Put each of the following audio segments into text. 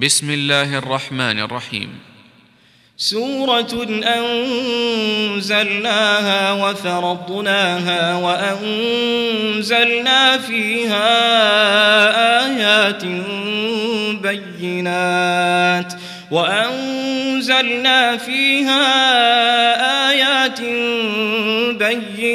بسم الله الرحمن الرحيم. سورة أنزلناها وفرضناها وأنزلنا فيها آيات بينات وأنزلنا فيها آيات بينات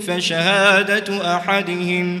فشهادة أحدهم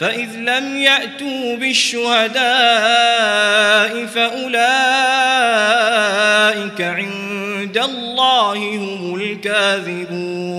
فإذ لم يأتوا بالشهداء فأولئك عند الله هم الكاذبون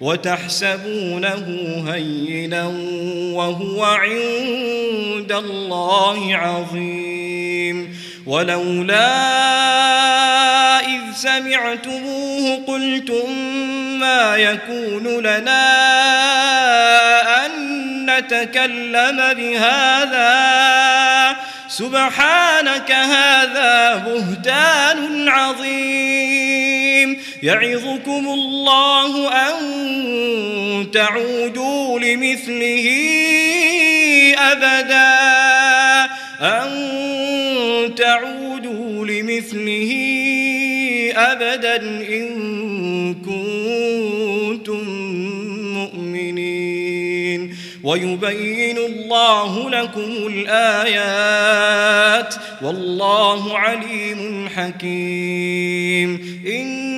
وتحسبونه هينا وهو عند الله عظيم. ولولا إذ سمعتموه قلتم ما يكون لنا أن نتكلم بهذا. سبحانك هذا بهتان عظيم. يعظكم الله أن تعودوا لمثله أبدا أن تعودوا لمثله أبدا إن كنتم مؤمنين. ويبين الله لكم الآيات والله عليم حكيم. إن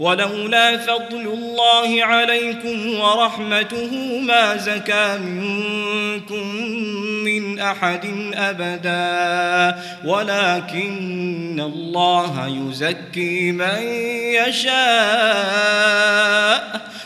ولولا فضل الله عليكم ورحمته ما زكى منكم من أحد أبدا. ولكن الله يزكي من يشاء.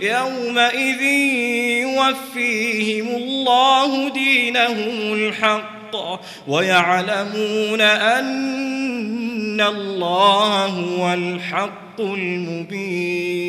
يومئذ يوفيهم الله دينهم الحق ويعلمون أن الله هو الحق المبين.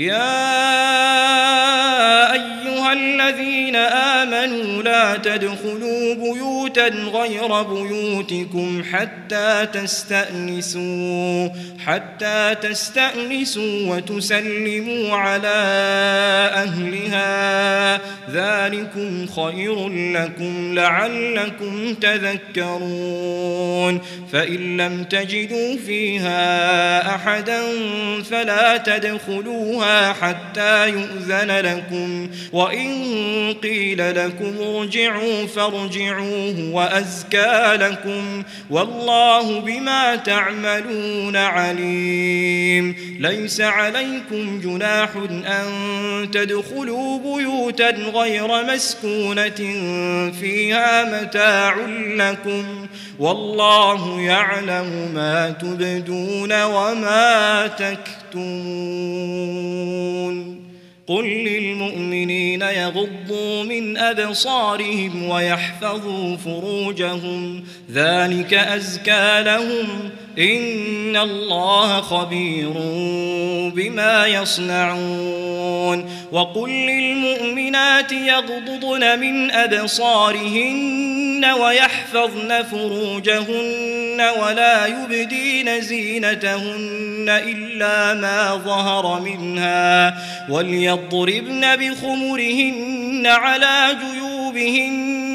يا أيها الذين آمنوا لا تدخلوا بيوتا غير بيوتكم حتى تستأنسوا حتى تستأنسوا وتسلموا على أهلها. ذلكم خير لكم لعلكم تذكرون. فإن لم تجدوا فيها أحدا فلا تدخلوها حتى يؤذن لكم. وإن قيل لكم ارجعوا فارجعوه وأزكى لكم والله بما تعملون عليم. ليس عليكم جناح أن تدخلوا بيوتا غير مسكونة فيها متاع لكم والله يعلم ما تبدون وما تكتمون. قل للمؤمنين يغضوا من أبصارهم ويحفظوا فروجهم. ذلك أزكى لهم. إن الله خبير بما يصنعون وقل للمؤمنات يغضضن من أبصارهن ويحفظن فروجهن ولا يبدين زينتهن إلا ما ظهر منها وليضربن بخمرهن على جيوبهن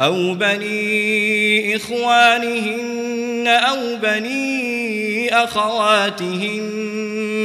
أو بني إخوانهن أو بني أخواتهن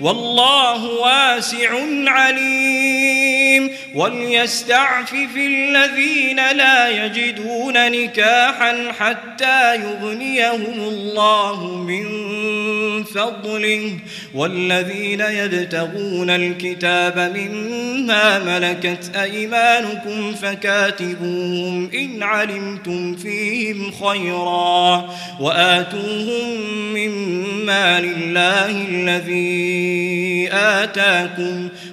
والله واسع عليم وليستعفف الذين لا يجدون نكاحا حتى يغنيهم الله من فضله والذين يبتغون الكتاب مما ملكت أيمانكم فكاتبوهم إن علمتم فيهم خيرا وآتوهم مما لله الذي آتاكم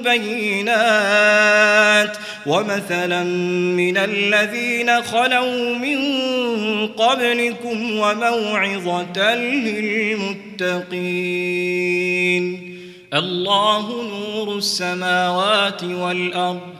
مبينات ومثلا من الذين خلوا من قبلكم وموعظة للمتقين. الله نور السماوات والأرض.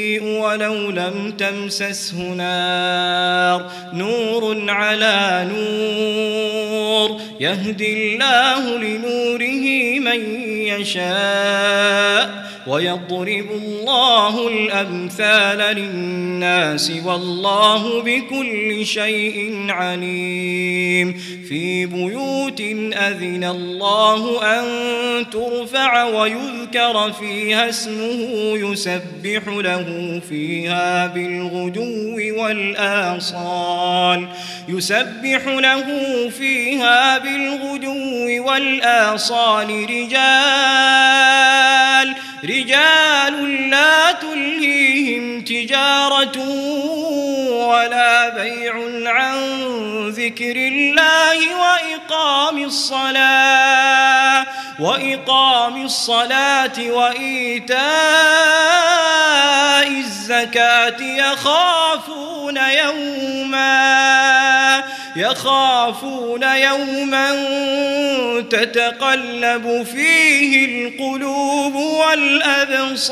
ولو لم تمسسه نار. نور على نور. يهدي الله لنوره من يشاء. ويضرب الله الأمثال للناس والله بكل شيء عليم. في بيوت أذن الله أن ترفع ويذكر فيها اسمه يسبح له فيها بالغدو والآصال. يسبح له فيها بالغدو والآصال رجال. رجال لا تلهيهم تجارة ولا بيع عن ذكر الله وإقام الصلاة. وإقام الصلاة وإيتاء الزكاة يخافون يوما يخافون يوما تتقلب فيه القلوب والأبصار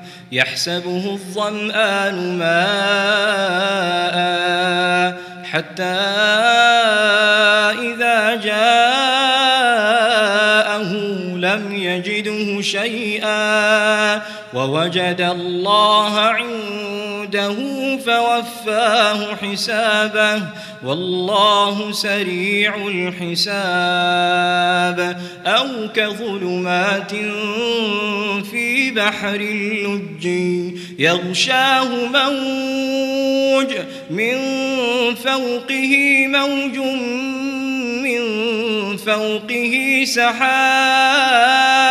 يحسبه الظمآن ماء حتى إذا جاءه لم يجده شيئا ووجد الله عنده فوفاه حسابه. والله سريع الحساب. أو كظلمات في بحر اللج يغشاه موج من فوقه موج من فوقه سحاب.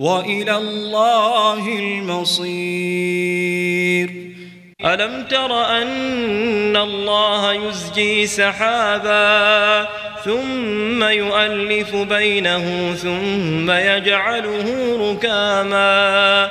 وإلى الله المصير. ألم تر أن الله يزجي سحابا ثم يؤلف بينه ثم يجعله ركاما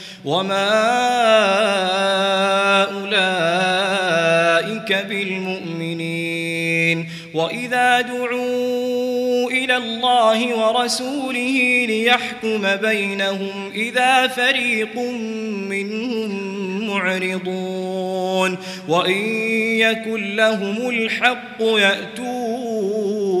وما أولئك بالمؤمنين وإذا دعوا إلى الله ورسوله ليحكم بينهم إذا فريق منهم معرضون وإن يكن لهم الحق يأتوا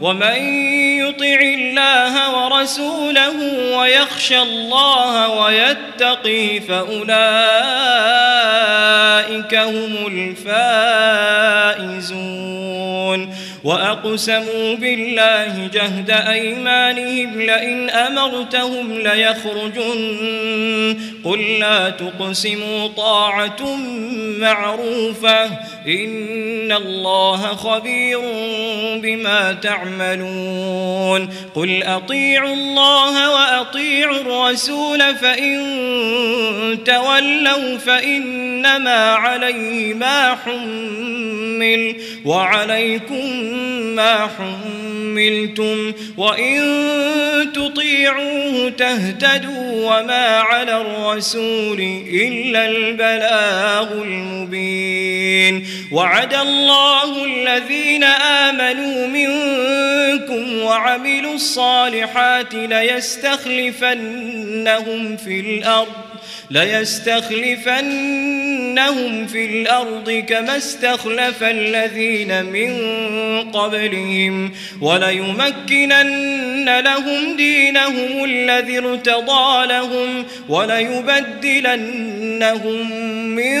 ومن يطع الله ورسوله ويخشى الله ويتقي فأولئك هم الفائزون وأقسموا بالله جهد أيمانهم لئن أمرتهم ليخرجن. قل لا تقسموا طاعة معروفة. إن الله خبير بما تعملون. قل أطيعوا الله وأطيعوا الرسول فإن تولوا فإنما عليه ما حمل. وعليكم ما حملتم وإن تطيعوه تهتدوا وما على الرسول إلا البلاغ المبين وعد الله الذين آمنوا منكم وعملوا الصالحات ليستخلفنهم في الأرض ليستخلفنهم في الأرض كما استخلف الذين من قبلهم وليمكنن لهم دينهم الذي ارتضى لهم وليبدلنهم من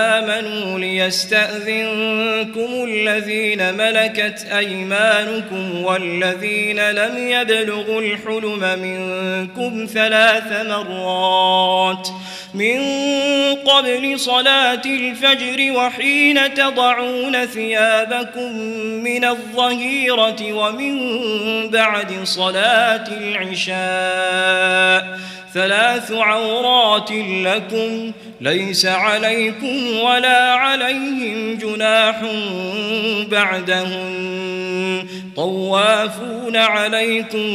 ليستأذنكم الذين ملكت أيمانكم والذين لم يبلغوا الحلم منكم ثلاث مرات من قبل صلاة الفجر وحين تضعون ثيابكم من الظهيرة ومن بعد صلاة العشاء ثلاث عورات لكم ليس عليكم ولا عليهم جناح بعدهن طوافون عليكم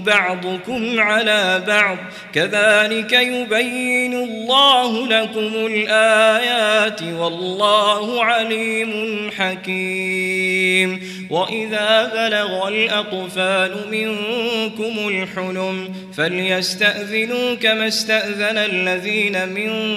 بعضكم على بعض. كذلك يبين الله لكم الآيات والله عليم حكيم. وإذا بلغ الأطفال منكم الحلم فليستأذنوا كما استأذن الذين من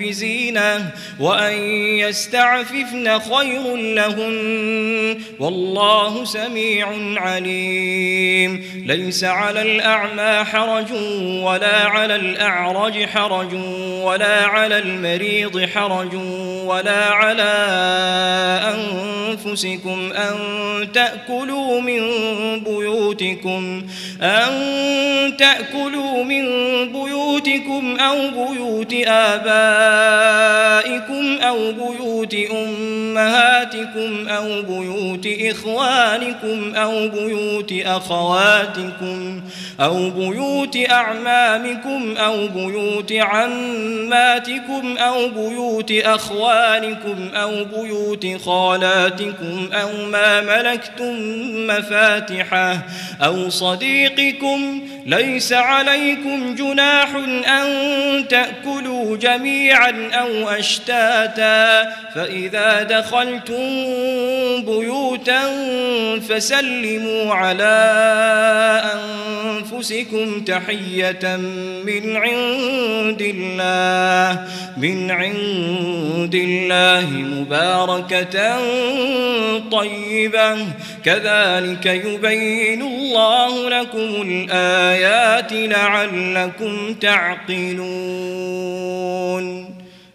بزينة وأن يستعففن خير لهن والله سميع عليم. ليس على الأعمى حرج ولا على الأعرج حرج ولا على المريض حرج ولا على أنفسكم أن تأكلوا من بيوتكم أن تأكلوا من بيوتكم أو بيوت آبائكم أو بيوت أمهاتكم أو بيوت إخوانكم أو بيوت أخواتكم أو بيوت أعمامكم أو بيوت عماتكم أو بيوت أخوانكم أو بيوت خالاتكم أو ما ملكتم مفاتحه أو صديقكم ليس عليكم جناح أن تأكلوا جميعا أو أشتاتا فإذا دخلتم بيوتا فسلموا على أنفسكم تحية من عند الله من عند الله مباركة طيبة. كذلك يبين الله لكم الآيات لعلكم تعقلون.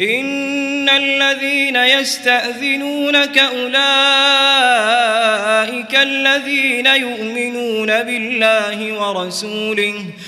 إن الذين يستأذنونك أولئك الذين يؤمنون بالله ورسوله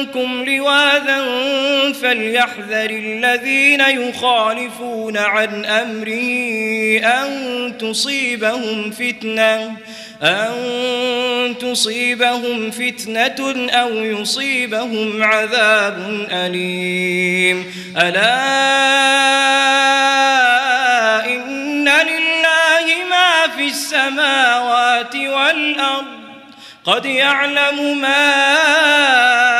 منكم لواذا فليحذر الذين يخالفون عن أمره أن تصيبهم فتنة أن تصيبهم فتنة أو يصيبهم عذاب أليم. ألا إن لله ما في السماوات والأرض قد يعلم ما